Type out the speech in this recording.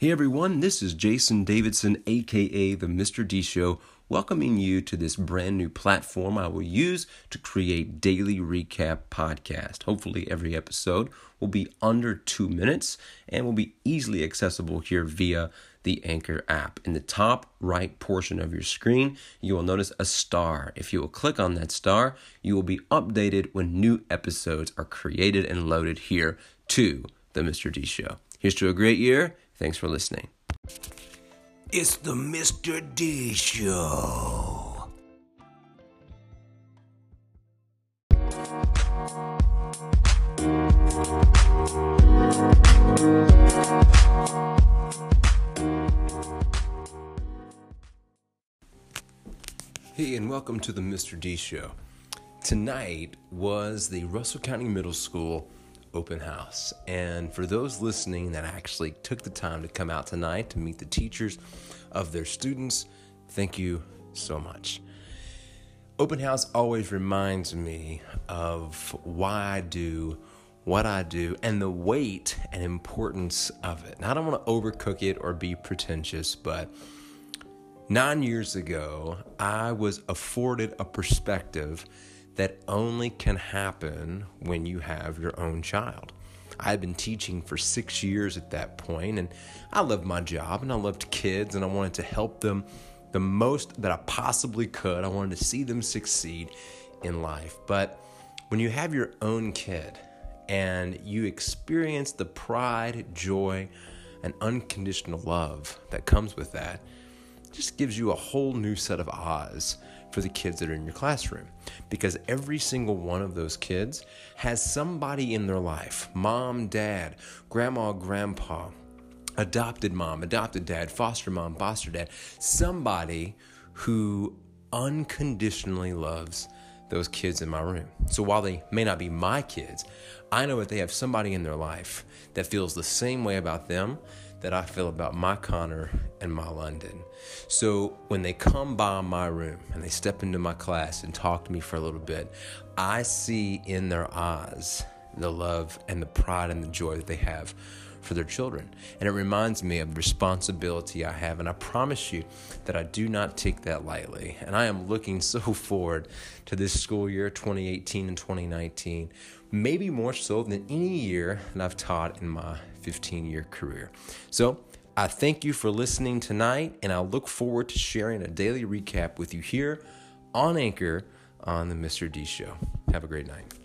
Hey everyone, this is Jason Davidson, aka The Mr. D Show, welcoming you to this brand new platform I will use to create daily recap podcast. Hopefully, every episode will be under two minutes and will be easily accessible here via the Anchor app. In the top right portion of your screen, you will notice a star. If you will click on that star, you will be updated when new episodes are created and loaded here to The Mr. D Show. Here's to a great year Thanks for listening. It's the Mr. D Show. Hey, and welcome to the Mr. D Show. Tonight was the Russell County Middle School open house. And for those listening that actually took the time to come out tonight to meet the teachers of their students, thank you so much. Open house always reminds me of why I do what I do and the weight and importance of it. Now, I don't want to overcook it or be pretentious, but nine years ago, I was afforded a perspective that only can happen when you have your own child. I had been teaching for six years at that point, and I loved my job and I loved kids, and I wanted to help them the most that I possibly could. I wanted to see them succeed in life. But when you have your own kid and you experience the pride, joy, and unconditional love that comes with that, just gives you a whole new set of eyes for the kids that are in your classroom. Because every single one of those kids has somebody in their life. Mom, dad, grandma, grandpa, adopted mom, adopted dad, foster mom, foster dad. Somebody who unconditionally loves those kids in my room. So while they may not be my kids, I know that they have somebody in their life that feels the same way about them that I feel about my Connor and my London. So when they come by my room and they step into my class and talk to me for a little bit, I see in their eyes the love and the pride and the joy that they have for their children. And it reminds me of the responsibility I have. And I promise you that I do not take that lightly. And I am looking so forward to this school year, 2018 and 2019, maybe more so than any year that I've taught in my 15 year career. So, I thank you for listening tonight, and I look forward to sharing a daily recap with you here on Anchor on the Mr. D Show. Have a great night.